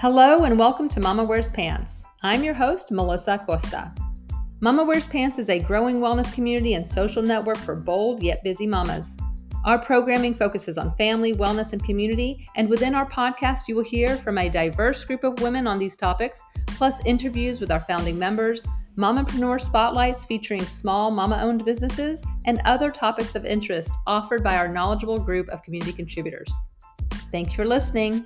Hello and welcome to Mama Wears Pants. I'm your host, Melissa Acosta. Mama Wears Pants is a growing wellness community and social network for bold yet busy mamas. Our programming focuses on family, wellness, and community, and within our podcast, you will hear from a diverse group of women on these topics, plus interviews with our founding members, mompreneur spotlights featuring small mama owned businesses, and other topics of interest offered by our knowledgeable group of community contributors. Thank you for listening.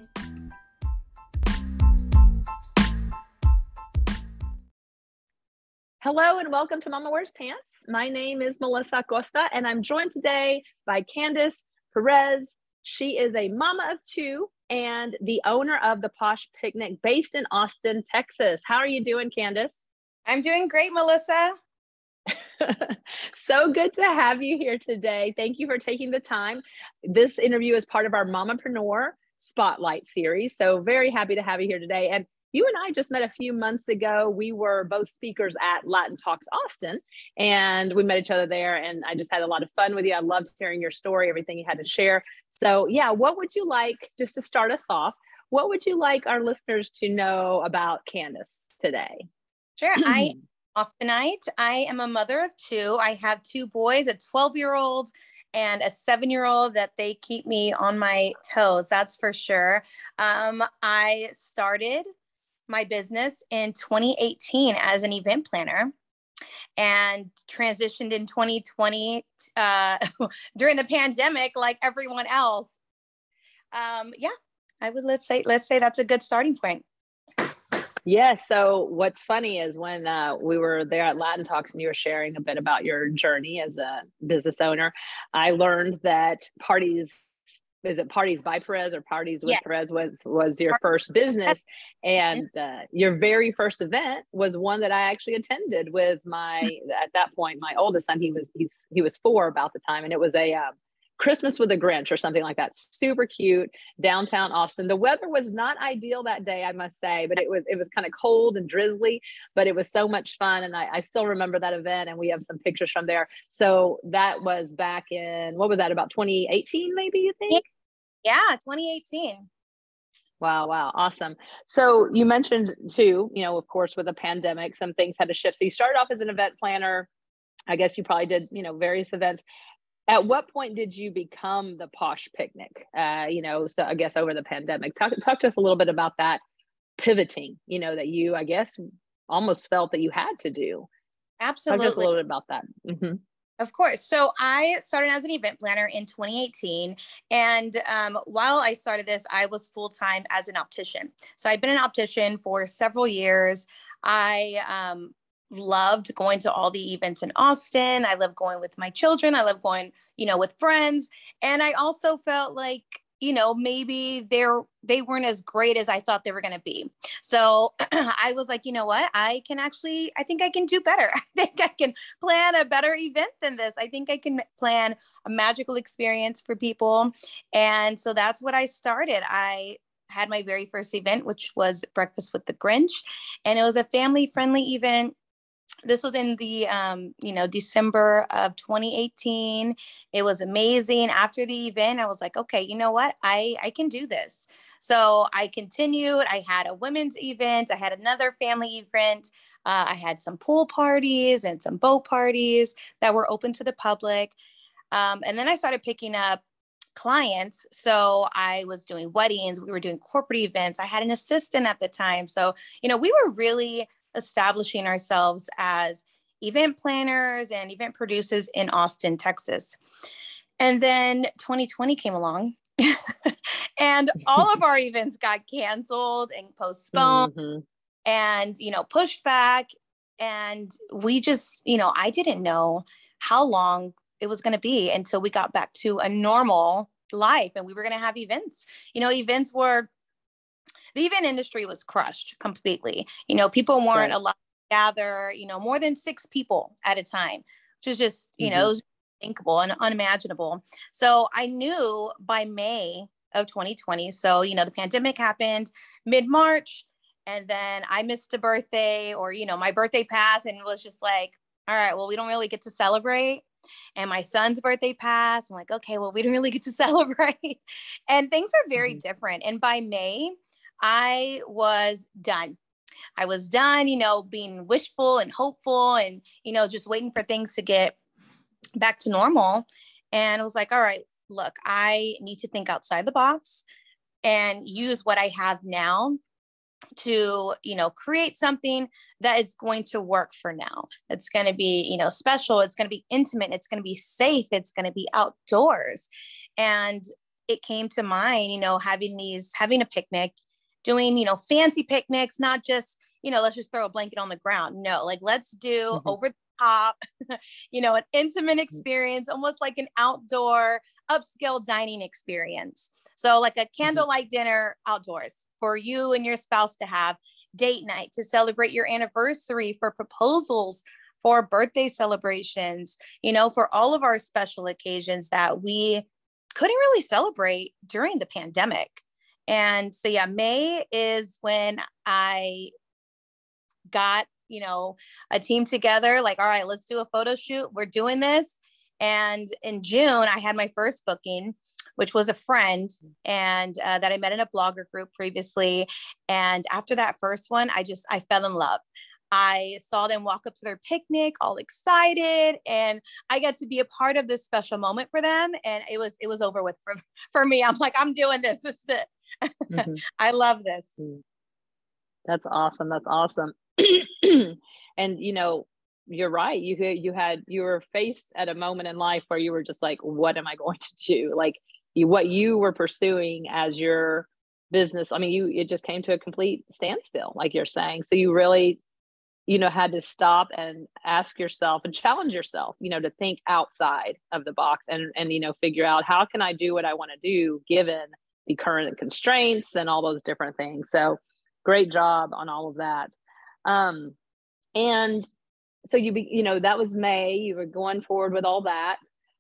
Hello and welcome to Mama Wears Pants. My name is Melissa Acosta and I'm joined today by Candace Perez. She is a mama of two and the owner of the Posh Picnic based in Austin, Texas. How are you doing, Candace? I'm doing great, Melissa. so good to have you here today. Thank you for taking the time. This interview is part of our Mompreneur Spotlight series. So, very happy to have you here today. And you and I just met a few months ago. We were both speakers at Latin Talks Austin, and we met each other there. And I just had a lot of fun with you. I loved hearing your story, everything you had to share. So, yeah, what would you like, just to start us off, what would you like our listeners to know about Candace today? Sure. I Austinite. I am a mother of two. I have two boys, a 12 year old and a seven year old that they keep me on my toes. That's for sure. Um, I started my business in 2018 as an event planner and transitioned in 2020 uh, during the pandemic like everyone else um, yeah i would let's say let's say that's a good starting point yeah. So what's funny is when uh, we were there at Latin Talks and you were sharing a bit about your journey as a business owner, I learned that parties is it parties by Perez or parties with yeah. Perez was was your first business, and uh, your very first event was one that I actually attended with my at that point my oldest son. He was he's he was four about the time, and it was a uh, Christmas with a Grinch or something like that. Super cute downtown Austin. The weather was not ideal that day, I must say, but it was it was kind of cold and drizzly, but it was so much fun. And I, I still remember that event and we have some pictures from there. So that was back in what was that about 2018, maybe you think? Yeah, 2018. Wow, wow, awesome. So you mentioned too, you know, of course, with the pandemic, some things had to shift. So you started off as an event planner. I guess you probably did, you know, various events. At what point did you become the posh picnic? Uh, you know, so I guess over the pandemic. Talk talk to us a little bit about that pivoting, you know, that you I guess almost felt that you had to do. Absolutely. Talk to us a little bit about that. Mm-hmm. Of course. So I started as an event planner in 2018. And um, while I started this, I was full time as an optician. So I've been an optician for several years. I um, loved going to all the events in Austin. I love going with my children. I love going, you know, with friends. And I also felt like you know maybe they're they weren't as great as i thought they were going to be. So i was like you know what? I can actually i think i can do better. I think i can plan a better event than this. I think i can plan a magical experience for people. And so that's what i started. I had my very first event which was breakfast with the grinch and it was a family friendly event this was in the um, you know december of 2018 it was amazing. After the event i was like okay you know what? I i can do this. So i continued. I had a women's event. I had another family event. Uh, i had some pool parties and some boat parties that were open to the public. Um, and then i started picking up clients. So I was doing weddings, we were doing corporate events. I had an assistant at the time. So, you know, we were really establishing ourselves as event planners and event producers in Austin, Texas. And then 2020 came along. and all of our events got canceled and postponed mm-hmm. and you know pushed back and we just you know i didn't know how long it was going to be until we got back to a normal life and we were going to have events you know events were the event industry was crushed completely. You know, people weren't right. allowed to gather, you know, more than six people at a time, which is just, you mm-hmm. know, unthinkable and unimaginable. So I knew by May of 2020. So, you know, the pandemic happened mid March. And then I missed a birthday or, you know, my birthday passed and was just like, all right, well, we don't really get to celebrate. And my son's birthday passed. I'm like, okay, well, we don't really get to celebrate. and things are very mm-hmm. different. And by May, I was done. I was done, you know, being wishful and hopeful and, you know, just waiting for things to get back to normal. And I was like, all right, look, I need to think outside the box and use what I have now to you know create something that is going to work for now. It's going to be you know special. It's going to be intimate. It's going to be safe. It's going to be outdoors. And it came to mind you know having these having a picnic doing you know fancy picnics not just you know let's just throw a blanket on the ground no like let's do mm-hmm. over the top you know an intimate mm. experience almost like an outdoor upscale dining experience so, like a mm-hmm. candlelight dinner outdoors for you and your spouse to have, date night to celebrate your anniversary, for proposals, for birthday celebrations, you know, for all of our special occasions that we couldn't really celebrate during the pandemic. And so, yeah, May is when I got, you know, a team together like, all right, let's do a photo shoot. We're doing this. And in June, I had my first booking which was a friend and uh, that I met in a blogger group previously. And after that first one, I just I fell in love. I saw them walk up to their picnic all excited and I got to be a part of this special moment for them and it was it was over with for, for me. I'm like I'm doing this. This is it. Mm-hmm. I love this. Mm. That's awesome. That's awesome. and you know, you're right. You you had you were faced at a moment in life where you were just like, what am I going to do? Like you, what you were pursuing as your business i mean you it just came to a complete standstill like you're saying so you really you know had to stop and ask yourself and challenge yourself you know to think outside of the box and and you know figure out how can i do what i want to do given the current constraints and all those different things so great job on all of that um and so you be you know that was may you were going forward with all that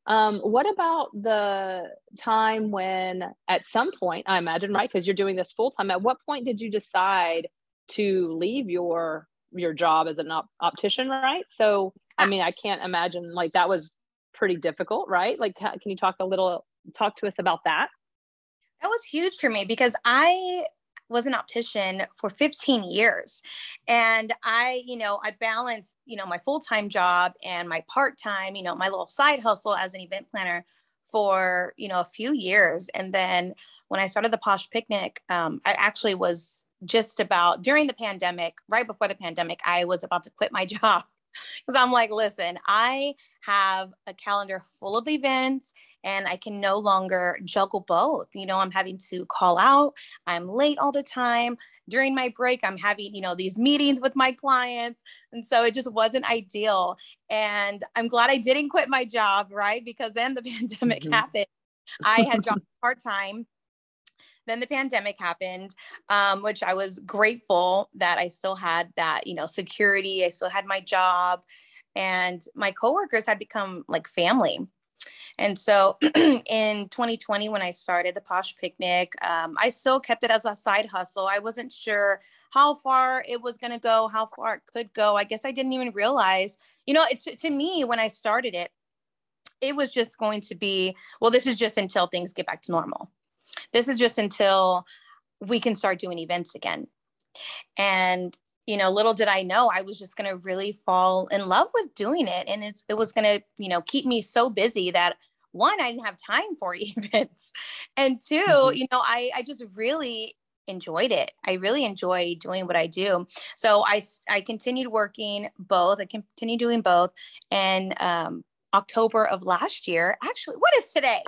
um, what about the time when, at some point, I imagine, right? Because you're doing this full time. At what point did you decide to leave your your job as an op- optician? Right. So, I mean, I can't imagine like that was pretty difficult, right? Like, can you talk a little, talk to us about that? That was huge for me because I was an optician for 15 years. And I, you know, I balanced, you know, my full-time job and my part-time, you know, my little side hustle as an event planner for, you know, a few years. And then when I started the Posh Picnic, um, I actually was just about during the pandemic, right before the pandemic, I was about to quit my job because I'm like, listen, I have a calendar full of events and I can no longer juggle both. You know, I'm having to call out, I'm late all the time. During my break, I'm having, you know, these meetings with my clients. And so it just wasn't ideal. And I'm glad I didn't quit my job, right? Because then the pandemic mm-hmm. happened. I had job part time. Then the pandemic happened, um, which I was grateful that I still had that, you know, security. I still had my job, and my coworkers had become like family. And so in 2020, when I started the Posh Picnic, um, I still kept it as a side hustle. I wasn't sure how far it was going to go, how far it could go. I guess I didn't even realize, you know, it's to me when I started it, it was just going to be, well, this is just until things get back to normal. This is just until we can start doing events again. And you know, little did I know I was just going to really fall in love with doing it. And it's, it was going to, you know, keep me so busy that one, I didn't have time for events. And 2 mm-hmm. you know, I, I just really enjoyed it. I really enjoy doing what I do. So I, I continued working both. I continued doing both. And um, October of last year, actually, what is today?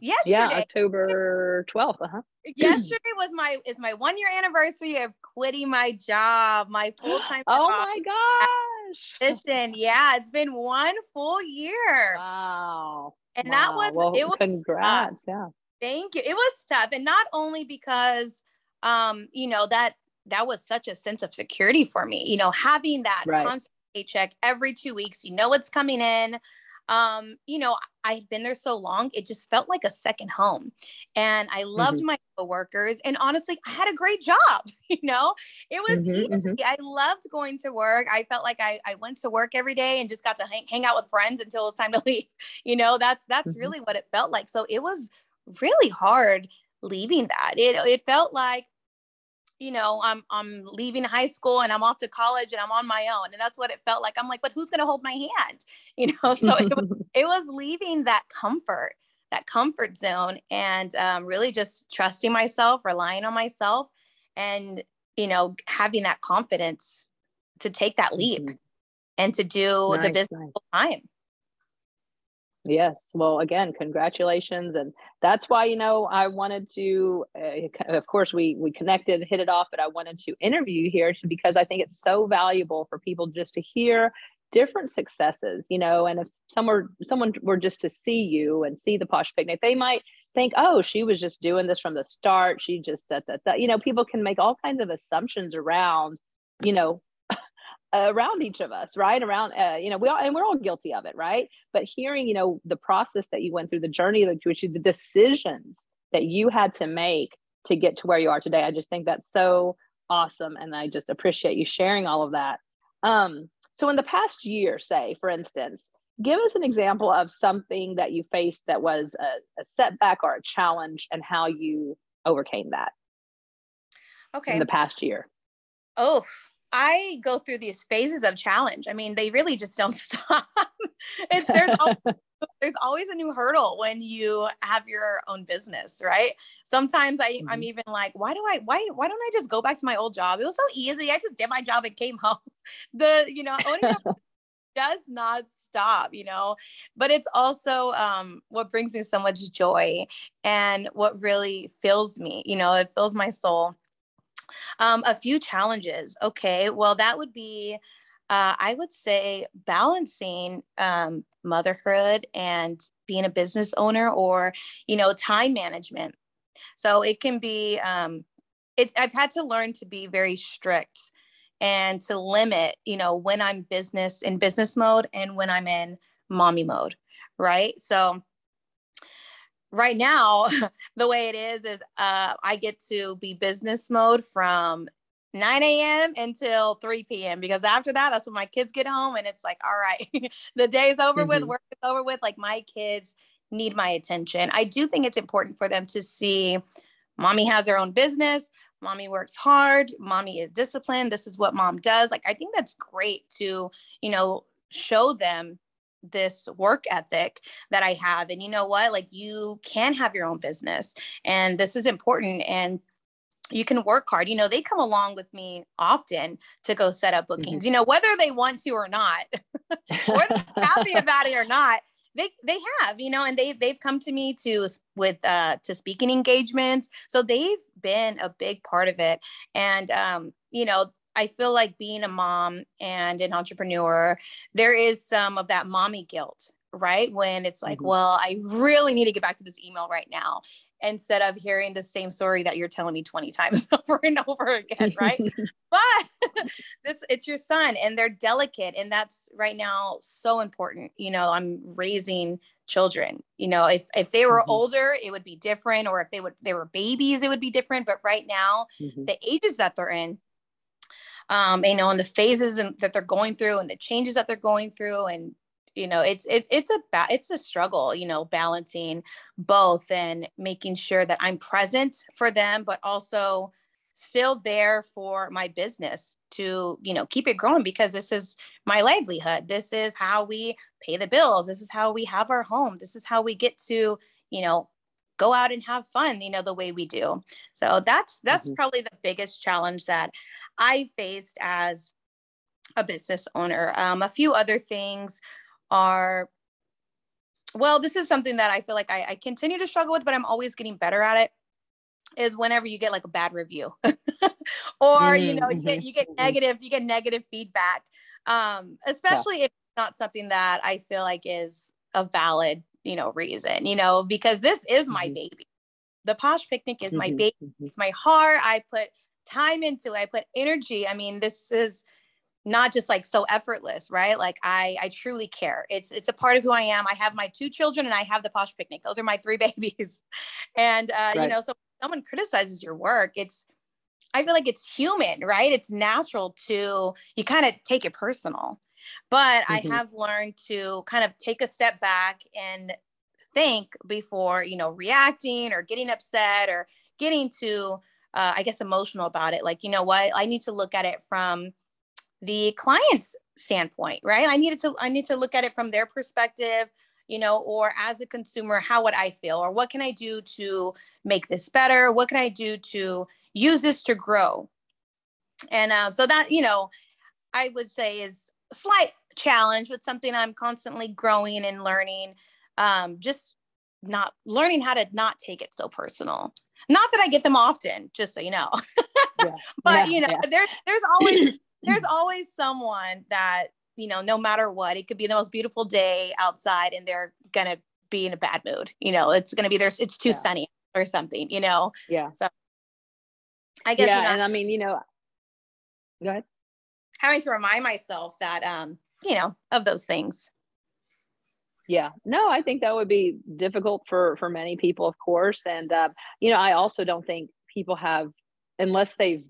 Yesterday. Yeah, October 12th. Uh-huh. yesterday was my is my one year anniversary of quitting my job, my full time. oh my gosh! Position. Yeah, it's been one full year. Wow. And wow. that was well, it. Was congrats. tough. Yeah. Thank you. It was tough, and not only because, um, you know that that was such a sense of security for me. You know, having that right. constant paycheck every two weeks. You know what's coming in um, you know, I've been there so long, it just felt like a second home. And I loved mm-hmm. my coworkers. And honestly, I had a great job. You know, it was mm-hmm, easy. Mm-hmm. I loved going to work. I felt like I, I went to work every day and just got to hang, hang out with friends until it was time to leave. You know, that's that's mm-hmm. really what it felt like. So it was really hard leaving that. It it felt like you know, I'm I'm leaving high school and I'm off to college and I'm on my own. And that's what it felt like. I'm like, but who's gonna hold my hand? You know, so it, was, it was leaving that comfort, that comfort zone, and um, really just trusting myself, relying on myself, and you know, having that confidence to take that leap mm-hmm. and to do nice, the business nice. full time. Yes. Well, again, congratulations, and that's why you know I wanted to. Uh, of course, we we connected, hit it off, but I wanted to interview you here because I think it's so valuable for people just to hear different successes. You know, and if someone someone were just to see you and see the posh picnic, they might think, oh, she was just doing this from the start. She just that that that. You know, people can make all kinds of assumptions around you know around each of us right? Around uh, you know we all and we're all guilty of it right? But hearing you know the process that you went through the journey that you the decisions that you had to make to get to where you are today i just think that's so awesome and i just appreciate you sharing all of that. Um, so in the past year say for instance give us an example of something that you faced that was a, a setback or a challenge and how you overcame that okay. in the past year. Oh I go through these phases of challenge. I mean, they really just don't stop. there's, always, there's always a new hurdle when you have your own business, right? Sometimes I, mm-hmm. I'm even like, why do I, why, why don't I just go back to my old job? It was so easy. I just did my job and came home. The, you know, owning does not stop, you know, but it's also um, what brings me so much joy and what really fills me, you know, it fills my soul um, a few challenges. Okay, well, that would be, uh, I would say, balancing um, motherhood and being a business owner or, you know, time management. So it can be, um, it's, I've had to learn to be very strict and to limit, you know, when I'm business in business mode and when I'm in mommy mode. Right. So, right now the way it is is uh, i get to be business mode from 9 a.m until 3 p.m because after that that's when my kids get home and it's like all right the day's over mm-hmm. with work is over with like my kids need my attention i do think it's important for them to see mommy has her own business mommy works hard mommy is disciplined this is what mom does like i think that's great to you know show them this work ethic that I have. And you know what? Like you can have your own business and this is important. And you can work hard. You know, they come along with me often to go set up bookings, mm-hmm. you know, whether they want to or not, or they're happy about it or not. They, they have, you know, and they they've come to me to with uh to speaking engagements. So they've been a big part of it. And um, you know, I feel like being a mom and an entrepreneur, there is some of that mommy guilt, right? When it's like, mm-hmm. well, I really need to get back to this email right now instead of hearing the same story that you're telling me 20 times over and over again, right? but this it's your son and they're delicate and that's right now so important. You know, I'm raising children. You know, if if they were mm-hmm. older, it would be different or if they would they were babies, it would be different, but right now, mm-hmm. the ages that they're in um, you know, and the phases and, that they're going through and the changes that they're going through. And, you know, it's, it's, it's a, ba- it's a struggle, you know, balancing both and making sure that I'm present for them, but also still there for my business to, you know, keep it growing because this is my livelihood. This is how we pay the bills. This is how we have our home. This is how we get to, you know, go out and have fun you know the way we do so that's that's mm-hmm. probably the biggest challenge that I faced as a business owner. Um, a few other things are, well, this is something that I feel like I, I continue to struggle with, but I'm always getting better at it. Is whenever you get like a bad review, or mm-hmm. you know, you get you get mm-hmm. negative, you get negative feedback. Um, especially yeah. if it's not something that I feel like is a valid, you know, reason, you know, because this is my mm-hmm. baby. The Posh Picnic is my mm-hmm. baby. Mm-hmm. It's my heart. I put time into it. I put energy. I mean, this is not just like so effortless, right? Like I I truly care. It's it's a part of who I am. I have my two children and I have the posh picnic. Those are my three babies. And uh, right. you know, so someone criticizes your work, it's I feel like it's human, right? It's natural to you kind of take it personal. But mm-hmm. I have learned to kind of take a step back and think before, you know, reacting or getting upset or getting to uh, I guess, emotional about it. Like, you know what? I need to look at it from the client's standpoint, right? I needed to, I need to look at it from their perspective, you know, or as a consumer, how would I feel? Or what can I do to make this better? What can I do to use this to grow? And uh, so that, you know, I would say is a slight challenge, but something I'm constantly growing and learning. Um, just not learning how to not take it so personal. Not that I get them often, just so you know. yeah. but yeah, you know, yeah. there, there's always there's always someone that you know, no matter what, it could be the most beautiful day outside, and they're gonna be in a bad mood. You know, it's gonna be there's it's too sunny or something. You know. Yeah. So I guess. Yeah, you know, and I mean, you know, go ahead. Having to remind myself that, um, you know, of those things yeah. No i think that would be difficult for for many people of course. And uh, you know i also don't think people have unless they've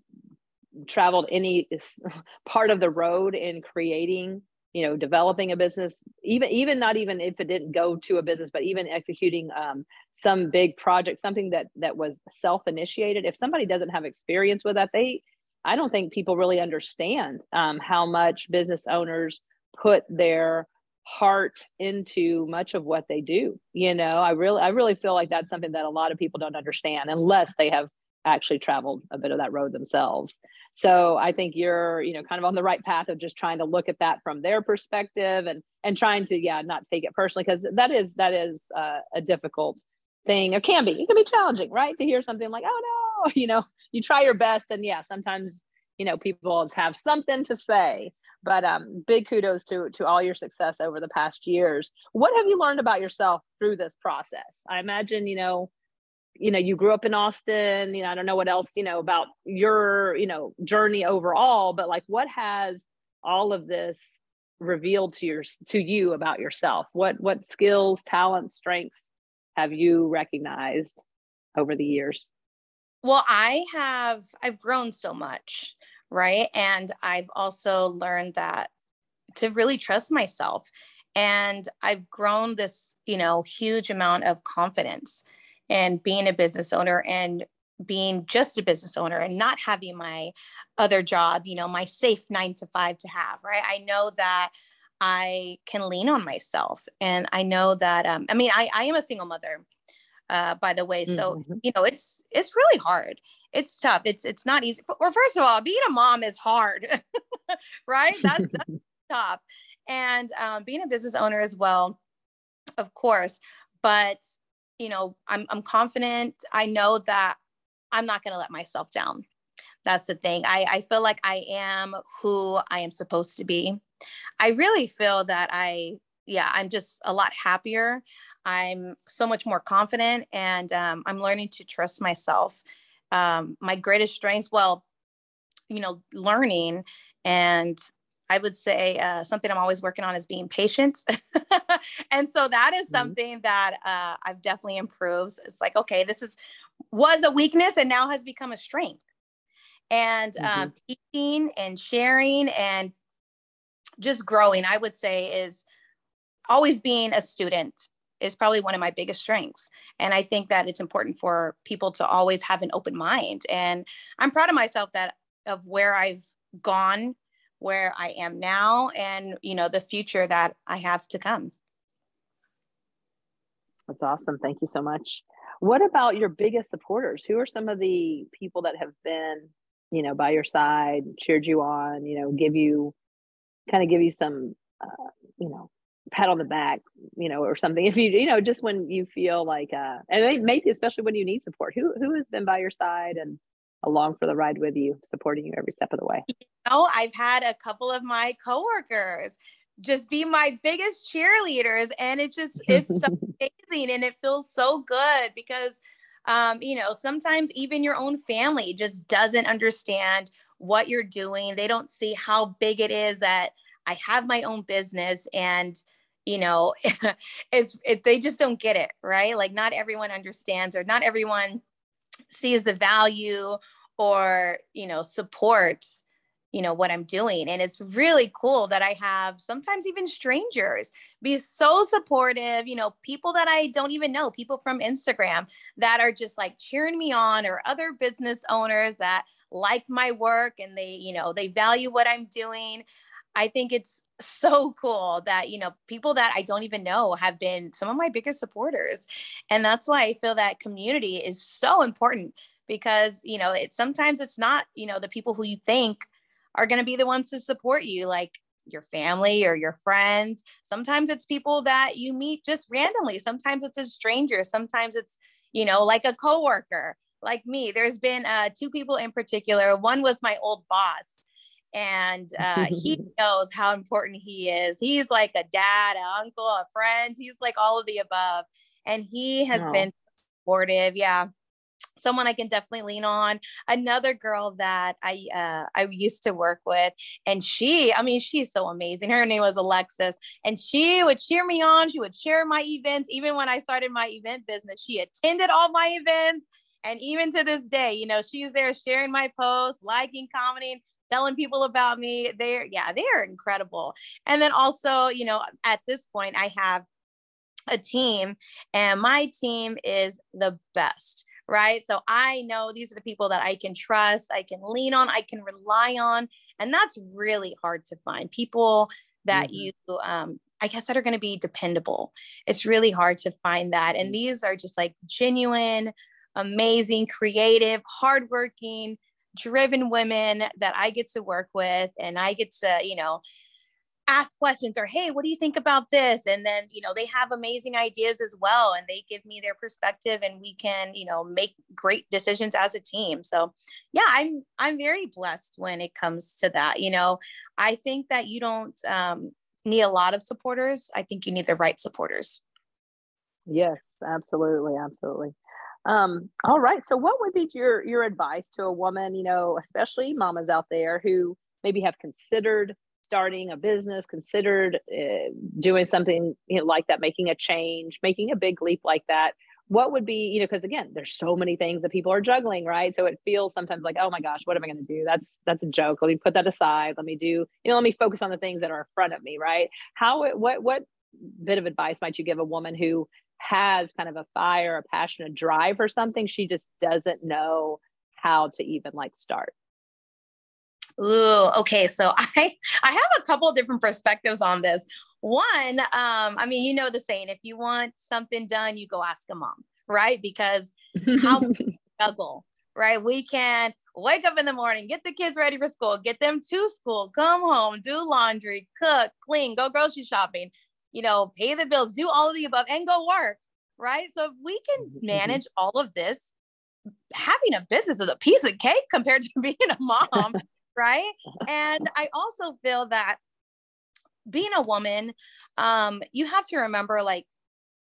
traveled any part of the road in creating you know developing a business even even not even if it didn't go to a business but even executing um, some big project something that that was self initiated if somebody doesn't have experience with that they i don't think people really understand um, how much business owners put their heart into much of what they do you know? I really i really feel like that's something that a lot of people don't understand unless they have actually traveled a bit of that road themselves. So i think you're you know kind of on the right path of just trying to look at that from their perspective and and trying to yeah not take it personally because that is that is uh, a difficult thing. It can be it can be challenging right? To hear something like oh no you know? You try your best and yeah sometimes you know people have something to say but um, big kudos to to all your success over the past years. What have you learned about yourself through this process? I imagine you know, you know, you grew up in Austin. You know, I don't know what else you know about your you know journey overall, but like, what has all of this revealed to your to you about yourself? What what skills, talents, strengths have you recognized over the years? Well, I have I've grown so much right? And I've also learned that to really trust myself. And I've grown this, you know, huge amount of confidence in being a business owner and being just a business owner and not having my other job, you know, my safe nine to five to have, right? I know that I can lean on myself. And I know that, um, I mean, I, I am a single mother, uh, by the way. So, mm-hmm. you know, it's, it's really hard it's tough. It's it's not easy. Or first of all, being a mom is hard, right? That's, that's tough. And um, being a business owner as well, of course. But you know, I'm I'm confident. I know that I'm not going to let myself down. That's the thing. I I feel like I am who I am supposed to be. I really feel that I yeah I'm just a lot happier. I'm so much more confident, and um, I'm learning to trust myself um, my greatest strengths well you know learning and i would say uh, something i'm always working on is being patient and so that is mm-hmm. something that uh, i've definitely improved it's like okay this is was a weakness and now has become a strength and um, mm-hmm. um, teaching and sharing and just growing i would say is always being a student is probably one of my biggest strengths. And I think that it's important for people to always have an open mind. And I'm proud of myself that of where I've gone, where I am now, and you know, the future that I have to come. That's awesome. Thank you so much. What about your biggest supporters? Who are some of the people that have been, you know, by your side, cheered you on, you know, give you kind of give you some uh, you know pat on the back, you know, or something. If you, you know, just when you feel like, uh, and maybe especially when you need support, who who has been by your side and along for the ride with you, supporting you every step of the way? You know, I've had a couple of my coworkers just be my biggest cheerleaders, and it just it's so amazing, and it feels so good because. Um, you know, sometimes even your own family just doesn't understand what you're doing. They don't see how big it is that I have my own business and you know it's it, they just don't get it right? Like not everyone understands or not everyone sees the value or you know supports you know what i'm doing. And it's really cool that i have sometimes even strangers be so supportive you know people that i don't even know people from instagram that are just like cheering me on or other business owners that like my work and they you know they value what i'm doing. I think it's so cool that you know people that i don't even know have been some of my biggest supporters and that's why i feel that community is so important because you know it sometimes it's not you know the people who you think are going to be the ones to support you, like your family or your friends. Sometimes it's people that you meet just randomly. Sometimes it's a stranger. Sometimes it's, you know, like a coworker, like me. There's been uh, two people in particular. One was my old boss, and uh, he knows how important he is. He's like a dad, an uncle, a friend. He's like all of the above, and he has been supportive. Yeah, someone I can definitely lean on. Another girl that I uh, I used to work with, and she, I mean, she's so amazing. Her name was Alexis, and she would cheer me on. She would share my events, even when I started my event business. She attended all my events, and even to this day, you know, she's there sharing my posts, liking, commenting. Telling people about me, they're yeah, they are incredible. And then also, you know, at this point, I have a team, and my team is the best right? So I know these are the people that I can trust, I can lean on, I can rely on. And that's really hard to find people that mm-hmm. you, um, I guess, that are going to be dependable. It's really hard to find that. And these are just like genuine, amazing, creative, hardworking, driven women that I get to work with. And I get to, you know, ask questions or hey what do you think about this? And then you know they have amazing ideas as well and they give me their perspective and we can you know make great decisions as a team. So yeah i'm i'm very blessed when it comes to that you know. I think that you don't um, need a lot of supporters. I think you need the right supporters. Yes absolutely absolutely um, all right so what would be your your advice to a woman you know especially mamas out there who maybe have considered starting a business, considered uh, doing something you know, like that, making a change, making a big leap like that, what would be, you know, because again, there's so many things that people are juggling, right? So it feels sometimes like, oh my gosh, what am I going to do? That's that's a joke. Let me put that aside. Let me do, you know, let me focus on the things that are in front of me, right? How what what bit of advice might you give a woman who has kind of a fire, a passion, a drive or something? She just doesn't know how to even like start. Ooh, okay. So I I have a couple different perspectives on this. One, um, I mean, you know the saying: if you want something done, you go ask a mom, right? Because how juggle, right? We can wake up in the morning, get the kids ready for school, get them to school, come home, do laundry, cook, clean, go grocery shopping, you know, pay the bills, do all of the above, and go work, right? So if we can mm-hmm. manage all of this, having a business is a piece of cake compared to being a mom right? And I also feel that being a woman, um, you have to remember like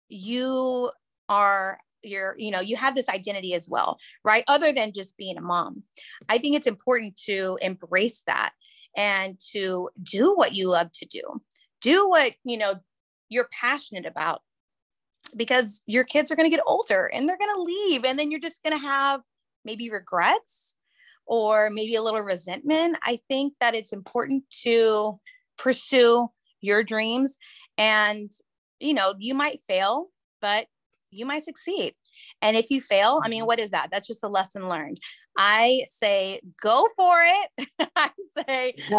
you are you're you know you have this identity as well right other than just being a mom i think it's important to embrace that and to do what you love to do do what you know you're passionate about because your kids are going to get older and they're going to leave and then you're just going to have maybe regrets or maybe a little resentment, I think that it's important to pursue your dreams. And, you know, you might fail, but you might succeed. And if you fail, I mean, mm-hmm. what is that? That's just a lesson learned. I say, go for it. I say, do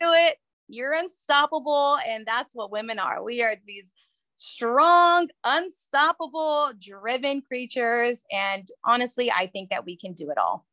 it. You're unstoppable. And that's what women are. We are these strong, unstoppable, driven creatures. And honestly, I think that we can do it all.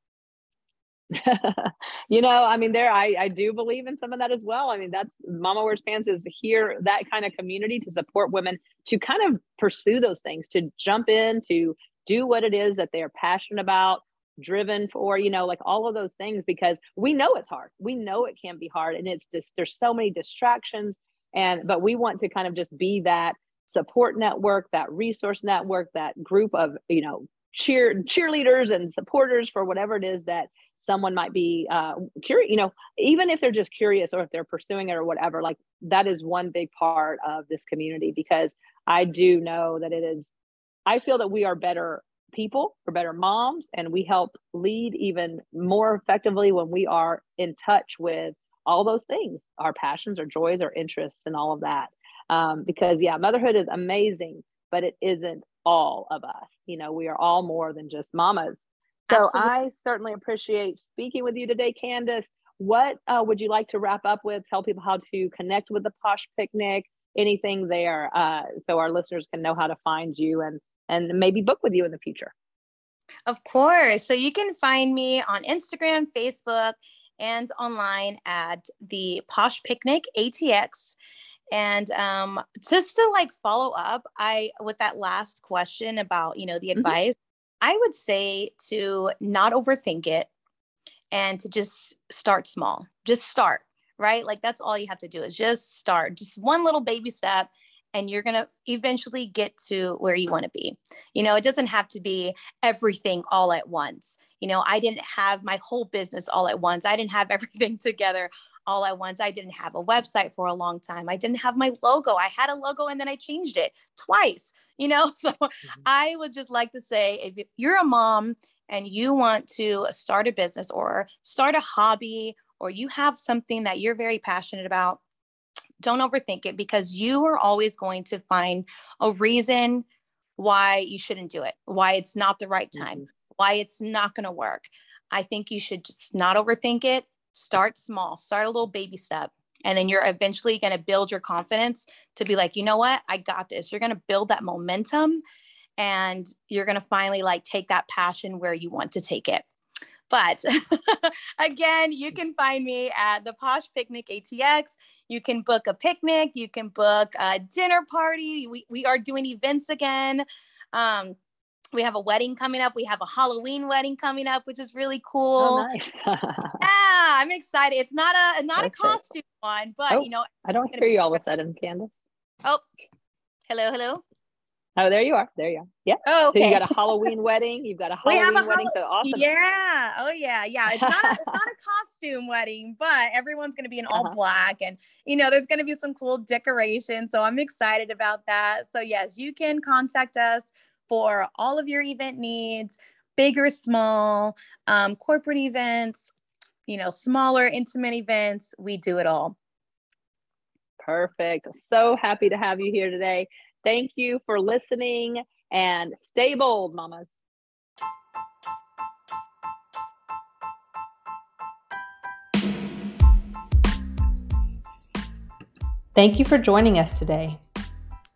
you know, I mean, there, I, I do believe in some of that as well. I mean, that's Mama Wears Pants is here, that kind of community to support women to kind of pursue those things, to jump in, to do what it is that they're passionate about, driven for, you know, like all of those things, because we know it's hard. We know it can be hard. And it's just, there's so many distractions. And, but we want to kind of just be that support network, that resource network, that group of, you know, cheer cheerleaders and supporters for whatever it is that someone might be uh, curious, you know, even if they're just curious or if they're pursuing it or whatever, like that is one big part of this community because I do know that it is, I feel that we are better people, we're better moms, and we help lead even more effectively when we are in touch with all those things our passions, our joys, our interests, and all of that. Um, because, yeah, motherhood is amazing, but it isn't all of us. You know, we are all more than just mamas. So Absolutely. I certainly appreciate speaking with you today, Candace. What uh, would you like to wrap up with? Tell people how to connect with the Posh Picnic, anything there, uh, so our listeners can know how to find you and and maybe book with you in the future. Of course. So you can find me on Instagram, Facebook, and online at the Posh Picnic ATX. And um, just to like follow up, I with that last question about you know the mm-hmm. advice, mm-hmm. I would say to not overthink it and to just start small. Just start, right? Like that's all you have to do is just start, just one little baby step and you're going to eventually get to where you want to be. You know, it doesn't have to be everything all at once. You know, I didn't have my whole business all at once. I didn't have everything together all at once. I didn't have a website for a long time. I didn't have my logo. I had a logo and then I changed it twice, you know? So mm-hmm. I would just like to say if you're a mom and you want to start a business or start a hobby or you have something that you're very passionate about, don't overthink it because you are always going to find a reason why you shouldn't do it, why it's not the right time, mm-hmm. why it's not going to work. I think you should just not overthink it. Start small, start a little baby step. And then you're eventually going to build your confidence to be like, you know what? I got this. You're going to build that momentum and you're going to finally like take that passion where you want to take it. But again, you can find me at the Posh Picnic ATX. You can book a picnic, you can book a dinner party. We, we are doing events again. Um, we have a wedding coming up. We have a Halloween wedding coming up, which is really oh, cool. Oh, nice. yeah, I'm excited. It's not a not a costume one, but oh, you know, I don't hear you all of a sudden, Candace. Oh, hello, hello. Oh, there you are. There you are. Yeah. Oh, okay. So you got a Halloween wedding. You've got a Halloween we have a wedding. so awesome. Yeah. Oh, yeah. Yeah. It's not. A, it's not a costume wedding, but everyone's going to be in all uh-huh. black, and you know, there's going to be some cool decorations. So I'm excited about that. So yes, you can contact us for all of your event needs, big or small, um, corporate events, you know, smaller, intimate events. We do it all. Perfect. So happy to have you here today. Thank you for listening and stay bold, mamas. Thank you for joining us today.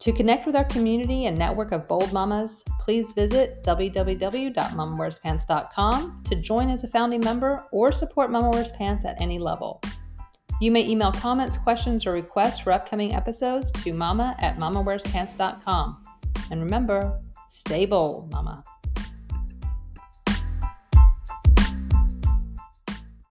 To connect with our community and network of bold mamas, please visit www.mamawearspants.com to join as a founding member or support Mama Wears Pants at any level. You may email comments, questions, or requests for upcoming episodes to mama at mamawearspants.com. And remember, stay bold, mama.